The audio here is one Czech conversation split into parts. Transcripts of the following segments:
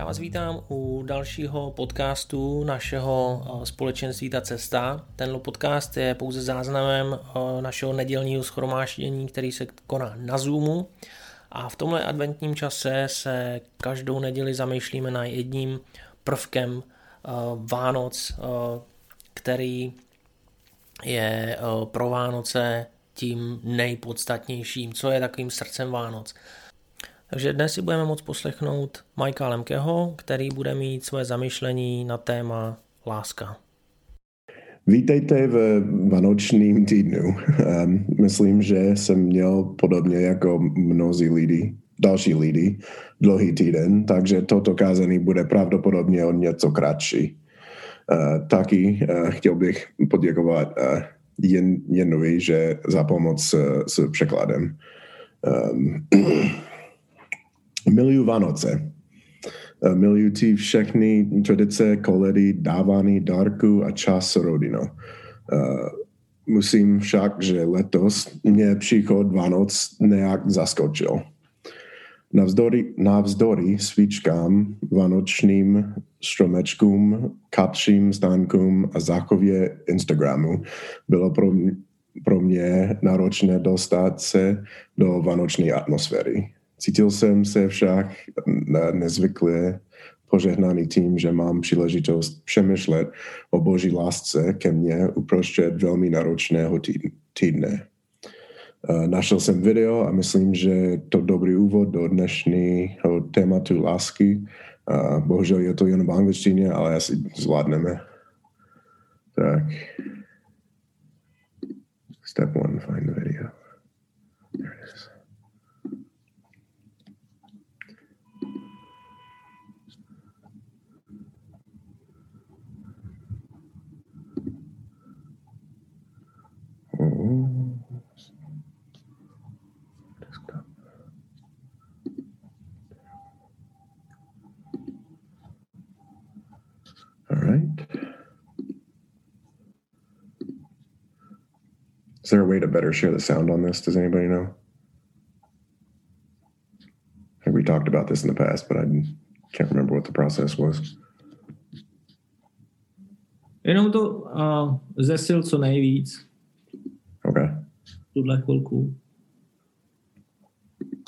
Já vás vítám u dalšího podcastu našeho eh, společenství Ta cesta. Tenhle podcast je pouze záznamem eh, našeho nedělního schromáždění, který se koná na Zoomu. A v tomhle adventním čase se každou neděli zamýšlíme na jedním prvkem eh, Vánoc, který je pro Vánoce tím nejpodstatnějším, co je takovým srdcem Vánoc. Takže dnes si budeme moct poslechnout Majka Lemkeho, který bude mít své zamyšlení na téma láska. Vítejte v Vánočním týdnu. Um, myslím, že jsem měl podobně jako mnozí lidi, další lidi, dlouhý týden, takže toto kázání bude pravděpodobně o něco kratší. Uh, taky uh, chtěl bych poděkovat uh, jen, Jenovi, že za pomoc s překladem. Miluju Vánoce. Eh, miluju ty všechny tradice, koledy, dávání dárku a čas s rodinou. Uh, musím však, že letos mě příchod Vánoc nějak zaskočil. Navzdory, navzdory svíčkám, vánočním stromečkům, kapším stánkům a zachově Instagramu bylo pro mě, pro mě náročné dostat se do vánoční atmosféry. Cítil jsem se však nezvykle požehnaný tím, že mám příležitost přemýšlet o boží lásce ke mně uprostřed velmi náročného týdne. Našel jsem video a myslím, že je to dobrý úvod do dnešního tématu lásky. Bohužel je to jen v angličtině, ale asi zvládneme. Tak. Step one, find the video. There it is. Is there a way to better share the sound on this? Does anybody know? I think we talked about this in the past, but I can't remember what the process was. Jenom to uh, zesil co nejvíc. Okay. Tuhle chvilku.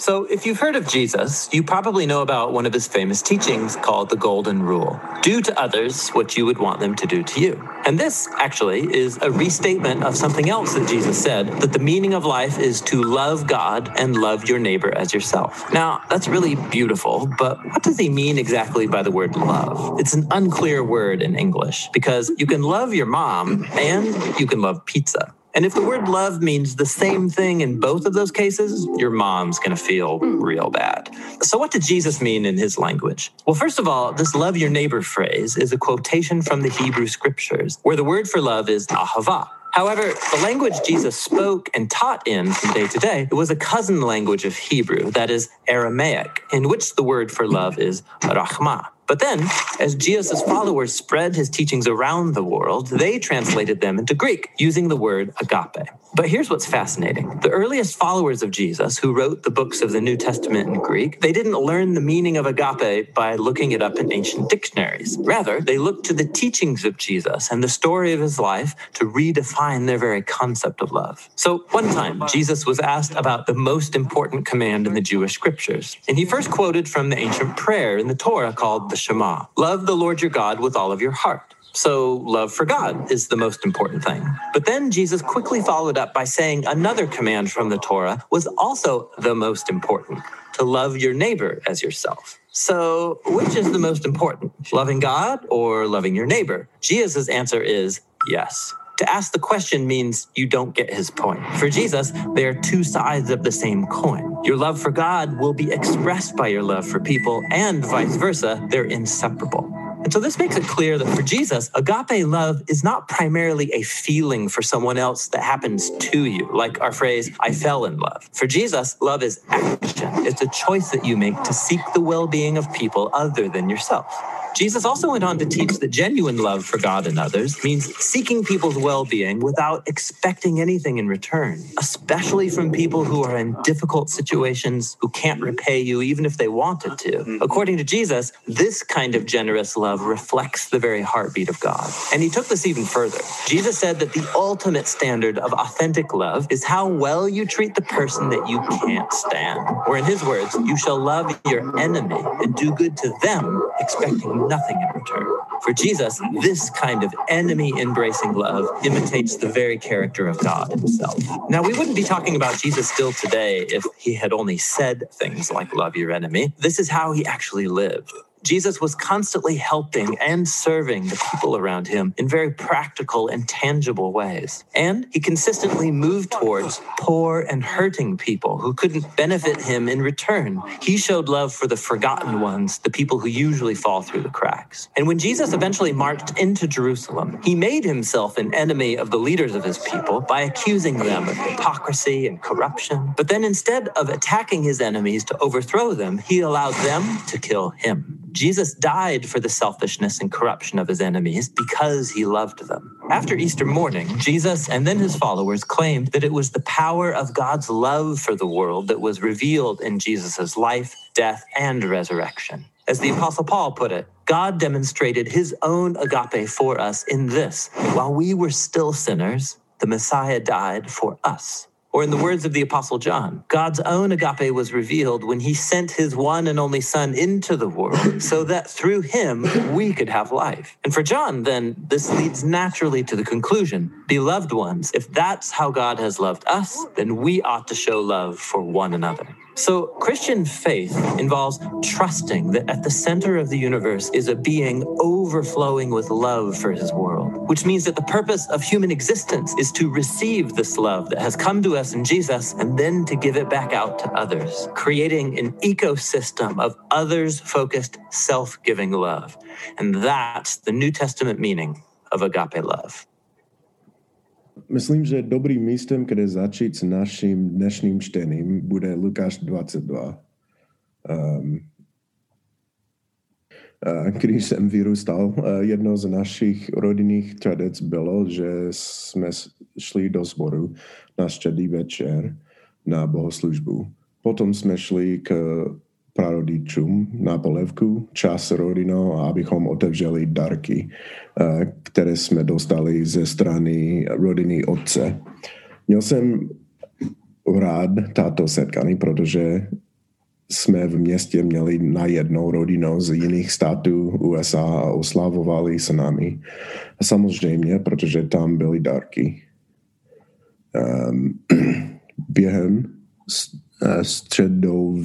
So, if you've heard of Jesus, you probably know about one of his famous teachings called the Golden Rule do to others what you would want them to do to you. And this, actually, is a restatement of something else that Jesus said that the meaning of life is to love God and love your neighbor as yourself. Now, that's really beautiful, but what does he mean exactly by the word love? It's an unclear word in English because you can love your mom and you can love pizza. And if the word love means the same thing in both of those cases, your mom's going to feel hmm. real bad. So, what did Jesus mean in his language? Well, first of all, this love your neighbor phrase is a quotation from the Hebrew scriptures, where the word for love is ahava. However, the language Jesus spoke and taught in from day to day it was a cousin language of Hebrew, that is Aramaic, in which the word for love is rachma. But then, as Jesus' followers spread his teachings around the world, they translated them into Greek using the word agape. But here's what's fascinating. The earliest followers of Jesus, who wrote the books of the New Testament in Greek, they didn't learn the meaning of agape by looking it up in ancient dictionaries. Rather, they looked to the teachings of Jesus and the story of his life to redefine their very concept of love. So, one time, Jesus was asked about the most important command in the Jewish scriptures, and he first quoted from the ancient prayer in the Torah called the Shema Love the Lord your God with all of your heart. So, love for God is the most important thing. But then Jesus quickly followed up by saying another command from the Torah was also the most important to love your neighbor as yourself. So, which is the most important, loving God or loving your neighbor? Jesus' answer is yes. To ask the question means you don't get his point. For Jesus, they are two sides of the same coin. Your love for God will be expressed by your love for people, and vice versa, they're inseparable. And so this makes it clear that for Jesus, agape love is not primarily a feeling for someone else that happens to you, like our phrase, I fell in love. For Jesus, love is action. It's a choice that you make to seek the well being of people other than yourself. Jesus also went on to teach that genuine love for God and others means seeking people's well being without expecting anything in return, especially from people who are in difficult situations who can't repay you even if they wanted to. Mm-hmm. According to Jesus, this kind of generous love reflects the very heartbeat of God. And he took this even further. Jesus said that the ultimate standard of authentic love is how well you treat the person that you can't stand. Or in his words, you shall love your enemy and do good to them, expecting nothing in return. For Jesus, this kind of enemy embracing love imitates the very character of God himself. Now, we wouldn't be talking about Jesus still today if he had only said things like love your enemy. This is how he actually lived. Jesus was constantly helping and serving the people around him in very practical and tangible ways. And he consistently moved towards poor and hurting people who couldn't benefit him in return. He showed love for the forgotten ones, the people who usually fall through the cracks. And when Jesus eventually marched into Jerusalem, he made himself an enemy of the leaders of his people by accusing them of hypocrisy and corruption. But then instead of attacking his enemies to overthrow them, he allowed them to kill him. Jesus died for the selfishness and corruption of his enemies because he loved them. After Easter morning, Jesus and then his followers claimed that it was the power of God's love for the world that was revealed in Jesus' life, death, and resurrection. As the Apostle Paul put it, God demonstrated his own agape for us in this while we were still sinners, the Messiah died for us. Or, in the words of the Apostle John, God's own agape was revealed when he sent his one and only Son into the world so that through him we could have life. And for John, then, this leads naturally to the conclusion Beloved ones, if that's how God has loved us, then we ought to show love for one another. So, Christian faith involves trusting that at the center of the universe is a being overflowing with love for his world, which means that the purpose of human existence is to receive this love that has come to us in Jesus and then to give it back out to others, creating an ecosystem of others focused, self giving love. And that's the New Testament meaning of agape love. Myslím, že dobrým místem, kde začít s naším dnešním čtením, bude Lukáš 22. Um, když jsem vyrůstal, jedno z našich rodinných tradic bylo, že jsme šli do sboru na štědý večer na bohoslužbu. Potom jsme šli k prarodičům na polevku, čas rodinou abychom otevřeli darky, eh, které jsme dostali ze strany rodiny otce. Měl jsem rád tato setkání, protože jsme v městě měli na jednou rodinu z jiných států USA a oslavovali s námi. Samozřejmě, protože tam byly dárky. Um, během středou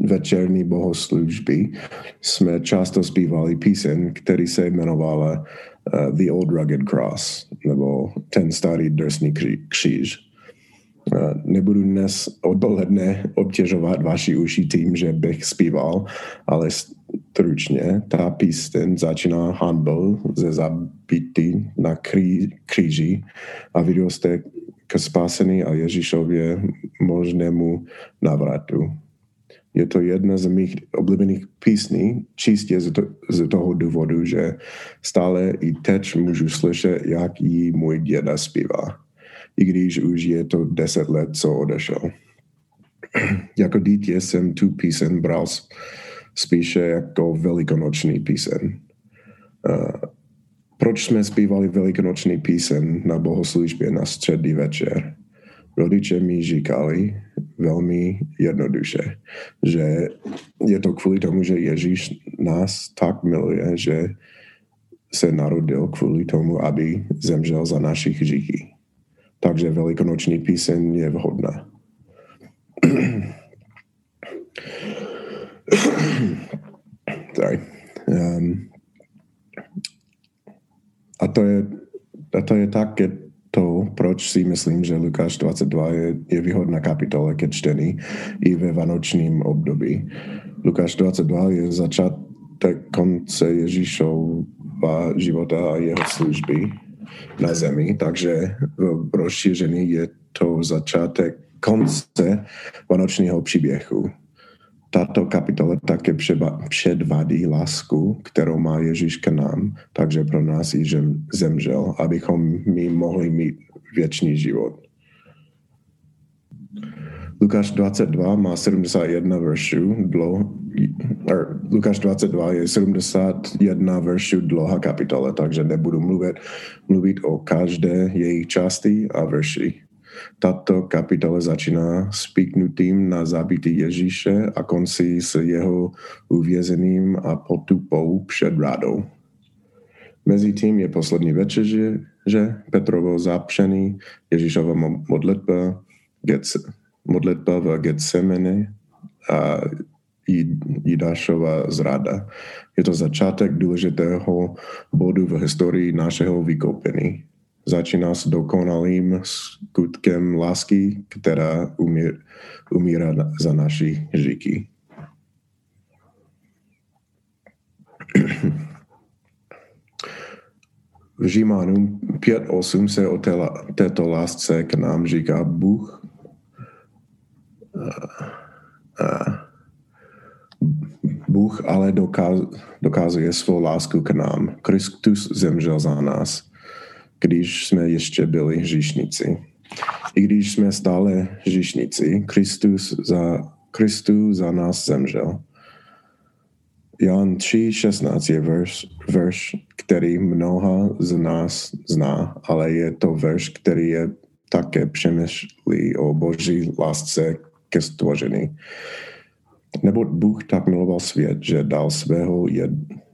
večerní bohoslužby jsme často zpívali píseň, který se jmenovala uh, The Old Rugged Cross, nebo Ten starý drsný kříž. Uh, nebudu dnes odpoledne obtěžovat vaši uši tím, že bych zpíval, ale stručně ta píseň začíná hanbou ze zabitý na kří, kříži a vyrůste k spásení a Ježíšově možnému návratu. Je to jedna z mých oblíbených písní, čistě z, to, z toho důvodu, že stále i teď můžu slyšet, jak ji můj děda zpívá, i když už je to deset let, co odešel. jako dítě jsem tu píseň bral spíše jako velikonoční píseň. Uh, proč jsme zpívali velikonoční píseň na bohoslužbě na střední večer? Rodiče mi říkali velmi jednoduše, že je to kvůli tomu, že Ježíš nás tak miluje, že se narodil kvůli tomu, aby zemřel za našich hříchy. Takže velikonoční píseň je vhodná. Sorry. Um, a to je, a to je také to, proč si myslím, že Lukáš 22 je, je výhodná kapitola ke čtení i ve vanočním období. Lukáš 22 je začátek konce Ježíšova života a jeho služby na zemi, takže v rozšíření je to začátek konce vanočního příběhu. Tato kapitola také předvádí lásku, kterou má Ježíš k nám, takže pro nás i zemřel, abychom my mohli mít věčný život. Lukáš 22 má 71 veršů, dlouho, er, Lukáš 22 je 71 veršů dlouhá kapitola, takže nebudu mluvit, mluvit o každé jejich části a verši. Tato kapitola začíná s píknutím na zabití Ježíše a koncí s jeho uvězením a potupou před rádou. Mezi tím je poslední večer, že Petrovo zapřený, Ježíšova modlitba, modlitba v Getsemane a Jidášova zrada. Je to začátek důležitého bodu v historii našeho vykoupení. Začíná s dokonalým skutkem lásky, která umír, umírá za naši říky. V Římanům 5.8 se o této lásce k nám říká Bůh Bůh ale dokáz, dokazuje svou lásku k nám. Kristus zemřel za nás, když jsme ještě byli hříšníci. I když jsme stále hříšníci, Kristus za, Kristus za nás zemřel. Jan 3.16 je verš, verš, který mnoha z nás zná, ale je to verš, který je také přemýšlí o boží lásce ke stvoření. Nebo Bůh tak miloval svět, že dal svého jed,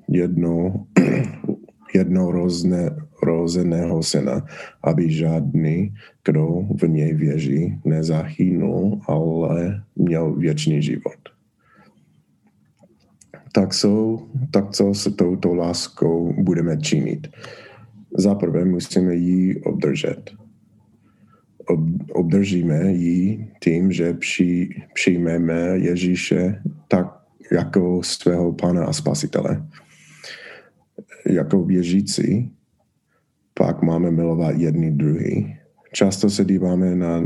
jedno, jednorozne, rozeného syna, aby žádný, kdo v něj věří, nezahynul, ale měl věčný život. Tak, co, tak co se touto láskou budeme činit? Zaprvé musíme ji obdržet obdržíme ji tím, že při, přijmeme Ježíše tak jako svého Pána a Spasitele. Jako věřící pak máme milovat jedný druhý. Často se díváme na,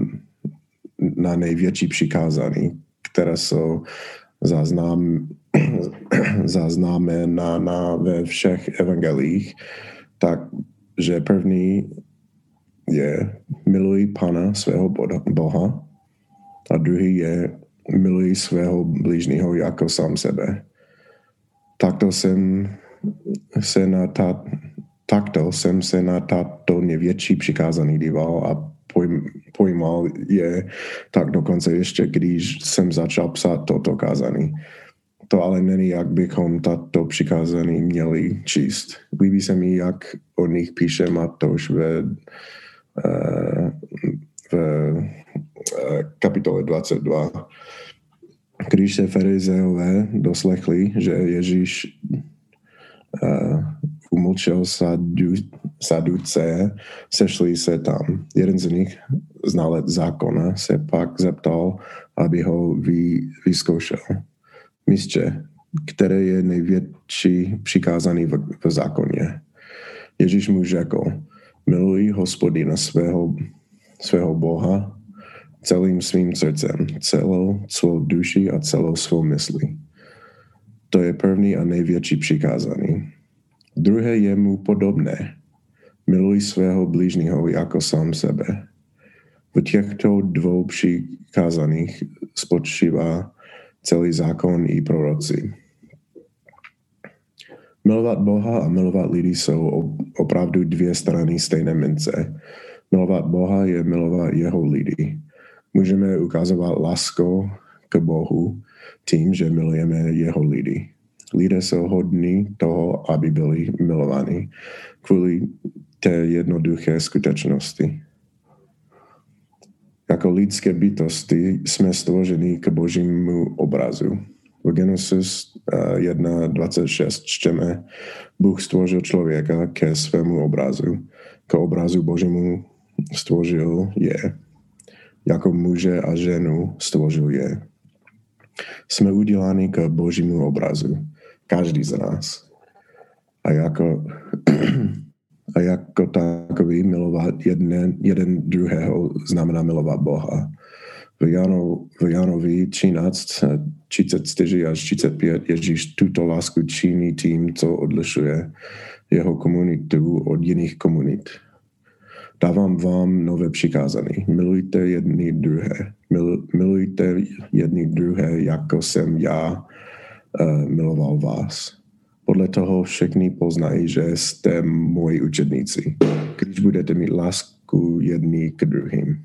na největší přikázání, které jsou záznam, na, na ve všech evangelích, tak že první je miluj Pana svého Boha a druhý je miluj svého blížního jako sám sebe. Takto jsem se na ta, takto jsem se na tato největší přikázaný díval a pojm, pojmal je tak dokonce ještě, když jsem začal psát toto kázání. To ale není, jak bychom tato přikázání měli číst. Líbí se mi, jak o nich píše Matouš ve v kapitole 22. Když se farizeové doslechli, že Ježíš umlčel saduce, sešli se tam. Jeden z nich, znalec zákona, se pak zeptal, aby ho vy, vyzkoušel. Mistře, které je největší přikázaný v, v zákoně? Ježíš mu řekl, Miluj hospodina svého, svého Boha celým svým srdcem, celou svou duši a celou svou myslí. To je první a největší přikázání. Druhé je mu podobné. Miluj svého blížního jako sám sebe. V těchto dvou přikázaných spočívá celý zákon i proroci. Milovat Boha a milovat lidi jsou opravdu dvě strany stejné mince. Milovat Boha je milovat jeho lidi. Můžeme ukazovat lásku k Bohu tím, že milujeme jeho lidi. Lidé jsou hodní toho, aby byli milováni kvůli té jednoduché skutečnosti. Jako lidské bytosti jsme stvořeni k božímu obrazu. V Genesis 1.26 čteme, Bůh stvořil člověka ke svému obrazu. K obrazu Božímu stvořil je. Jako muže a ženu stvořil je. Jsme uděláni k Božímu obrazu. Každý z nás. A jako, a jako takový milovat jeden, jeden druhého znamená milovat Boha. V, Jano, v Janovi 13 34 až 35 Ježíš tuto lásku činí tím, co odlišuje jeho komunitu od jiných komunit. Dávám vám nové přikázání. Milujte jedny druhé. Mil, milujte jedny druhé, jako jsem já miloval vás. Podle toho všichni poznají, že jste moji učedníci, když budete mít lásku jedný k druhým.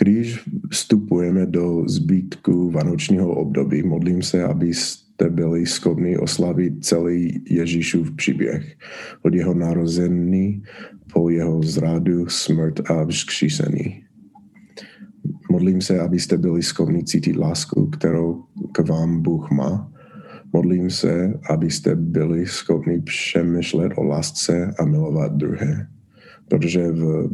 Když vstupujeme do zbytku vánočního období, modlím se, abyste byli schopni oslavit celý Ježíšův příběh od jeho narození po jeho zradu, smrt a vzkřísení. Modlím se, abyste byli schopni cítit lásku, kterou k vám Bůh má. Modlím se, abyste byli schopni přemýšlet o lásce a milovat druhé protože v,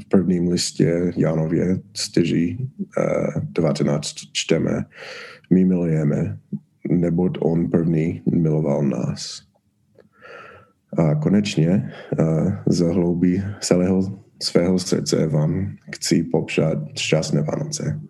v prvním listě Janově stěží uh, 19 čteme, my milujeme, neboť on první miloval nás. A konečně uh, za hloubí celého svého srdce vám chci popřát šťastné Vánoce.